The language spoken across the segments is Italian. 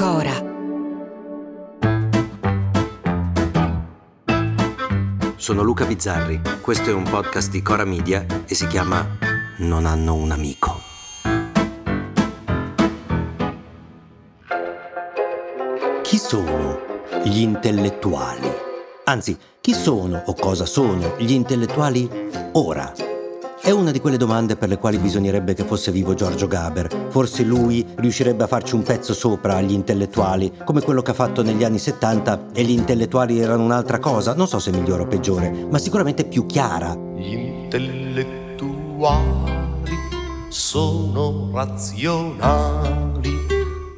Cora. Sono Luca Bizzarri, questo è un podcast di Cora Media e si chiama Non hanno un amico. Chi sono gli intellettuali? Anzi, chi sono o cosa sono gli intellettuali ora? È una di quelle domande per le quali bisognerebbe che fosse vivo Giorgio Gaber. Forse lui riuscirebbe a farci un pezzo sopra agli intellettuali, come quello che ha fatto negli anni 70 e gli intellettuali erano un'altra cosa, non so se migliore o peggiore, ma sicuramente più chiara. Gli intellettuali sono razionali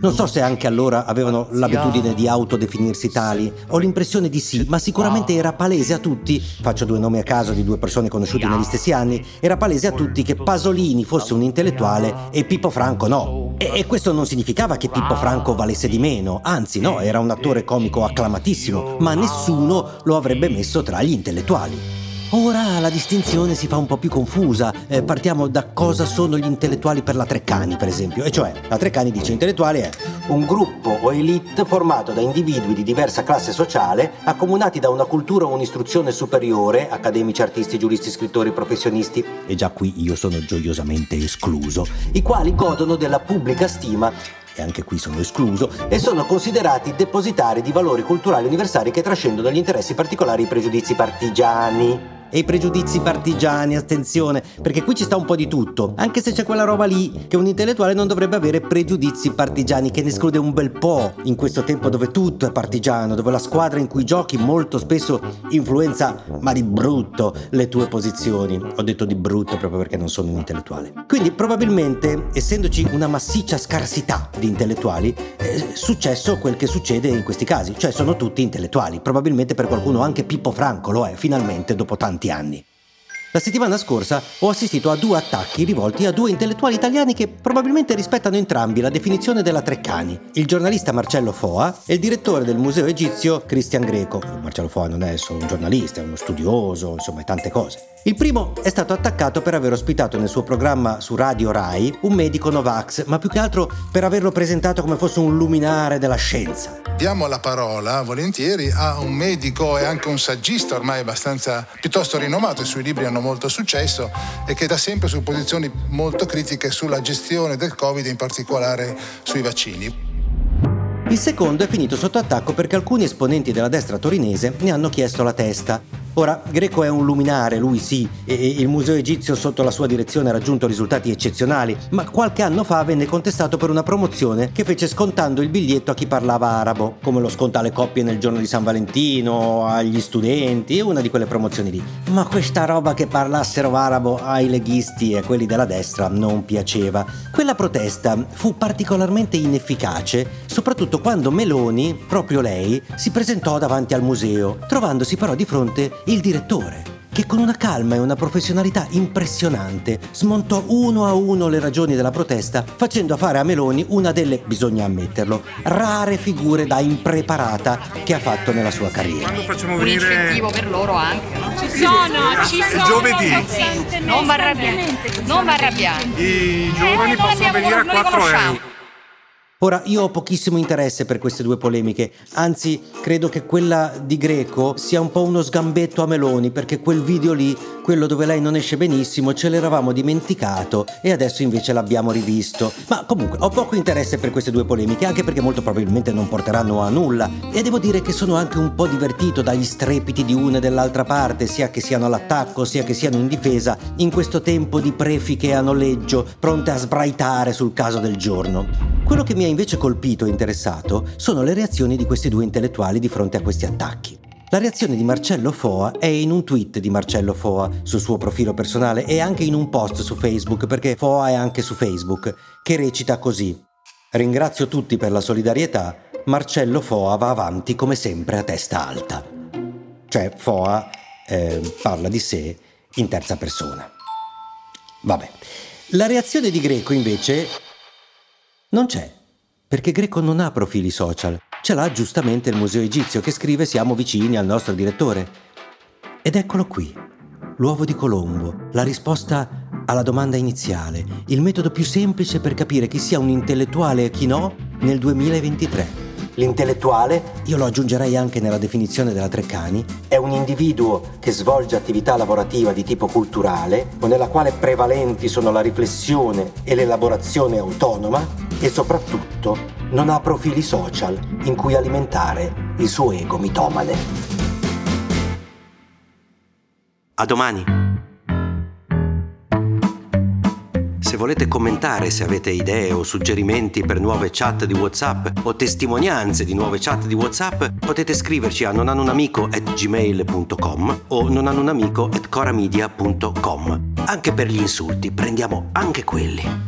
non so se anche allora avevano l'abitudine di autodefinirsi tali, ho l'impressione di sì, ma sicuramente era palese a tutti, faccio due nomi a caso di due persone conosciute negli stessi anni, era palese a tutti che Pasolini fosse un intellettuale e Pippo Franco no. E, e questo non significava che Pippo Franco valesse di meno, anzi no, era un attore comico acclamatissimo, ma nessuno lo avrebbe messo tra gli intellettuali. Ora la distinzione si fa un po' più confusa. Eh, partiamo da cosa sono gli intellettuali per la Treccani, per esempio. E cioè, la Treccani dice intellettuale è un gruppo o elite formato da individui di diversa classe sociale, accomunati da una cultura o un'istruzione superiore, accademici, artisti, giuristi, scrittori, professionisti, e già qui io sono gioiosamente escluso, i quali godono della pubblica stima e anche qui sono escluso, e sono considerati depositari di valori culturali universali che trascendono gli interessi particolari e i pregiudizi partigiani e i pregiudizi partigiani, attenzione, perché qui ci sta un po' di tutto, anche se c'è quella roba lì che un intellettuale non dovrebbe avere pregiudizi partigiani, che ne esclude un bel po' in questo tempo dove tutto è partigiano, dove la squadra in cui giochi molto spesso influenza, ma di brutto, le tue posizioni. Ho detto di brutto proprio perché non sono un intellettuale. Quindi probabilmente, essendoci una massiccia scarsità di intellettuali, è successo quel che succede in questi casi, cioè sono tutti intellettuali. Probabilmente per qualcuno anche Pippo Franco lo è, finalmente dopo tanti tanti anni. La settimana scorsa ho assistito a due attacchi rivolti a due intellettuali italiani che probabilmente rispettano entrambi la definizione della Treccani, il giornalista Marcello Foa e il direttore del museo egizio Cristian Greco. Marcello Foa non è solo un giornalista, è uno studioso, insomma, è tante cose. Il primo è stato attaccato per aver ospitato nel suo programma su Radio Rai un medico Novax, ma più che altro per averlo presentato come fosse un luminare della scienza. Diamo la parola volentieri a un medico e anche un saggista ormai abbastanza piuttosto rinomato, i suoi libri hanno molto successo e che da sempre su posizioni molto critiche sulla gestione del Covid, in particolare sui vaccini. Il secondo è finito sotto attacco perché alcuni esponenti della destra torinese ne hanno chiesto la testa. Ora, Greco è un luminare, lui sì, e il museo egizio sotto la sua direzione ha raggiunto risultati eccezionali, ma qualche anno fa venne contestato per una promozione che fece scontando il biglietto a chi parlava arabo, come lo sconta alle coppie nel giorno di San Valentino, agli studenti, una di quelle promozioni lì. Ma questa roba che parlassero arabo ai leghisti e a quelli della destra non piaceva. Quella protesta fu particolarmente inefficace, soprattutto quando Meloni, proprio lei, si presentò davanti al museo, trovandosi però di fronte il direttore, che con una calma e una professionalità impressionante smontò uno a uno le ragioni della protesta, facendo fare a Meloni una delle, bisogna ammetterlo, rare figure da impreparata che ha fatto nella sua carriera. Quando facciamo un venire incentivo per loro anche, no? Ci sono, ci sono. giovedì Non va arrabbiare, non va arrabbiare. i giovani Eh, possono venire a noi 4 conosciamo. euro. Ora, io ho pochissimo interesse per queste due polemiche, anzi credo che quella di Greco sia un po' uno sgambetto a Meloni, perché quel video lì, quello dove lei non esce benissimo, ce l'eravamo dimenticato e adesso invece l'abbiamo rivisto. Ma comunque, ho poco interesse per queste due polemiche, anche perché molto probabilmente non porteranno a nulla. E devo dire che sono anche un po' divertito dagli strepiti di una e dell'altra parte, sia che siano all'attacco, sia che siano in difesa, in questo tempo di prefiche a noleggio, pronte a sbraitare sul caso del giorno. Quello che mi ha invece colpito e interessato sono le reazioni di questi due intellettuali di fronte a questi attacchi. La reazione di Marcello Foa è in un tweet di Marcello Foa sul suo profilo personale e anche in un post su Facebook, perché Foa è anche su Facebook, che recita così. Ringrazio tutti per la solidarietà, Marcello Foa va avanti come sempre a testa alta. Cioè Foa eh, parla di sé in terza persona. Vabbè. La reazione di Greco invece non c'è, perché Greco non ha profili social. Ce l'ha giustamente il Museo Egizio che scrive siamo vicini al nostro direttore. Ed eccolo qui, l'uovo di Colombo, la risposta alla domanda iniziale, il metodo più semplice per capire chi sia un intellettuale e chi no nel 2023. L'intellettuale, io lo aggiungerei anche nella definizione della Treccani, è un individuo che svolge attività lavorativa di tipo culturale o nella quale prevalenti sono la riflessione e l'elaborazione autonoma e soprattutto non ha profili social in cui alimentare il suo ego mitomane. A domani! Se volete commentare, se avete idee o suggerimenti per nuove chat di WhatsApp o testimonianze di nuove chat di WhatsApp, potete scriverci a nonanunamico@gmail.com o nonanunamico@coramedia.com. Anche per gli insulti, prendiamo anche quelli.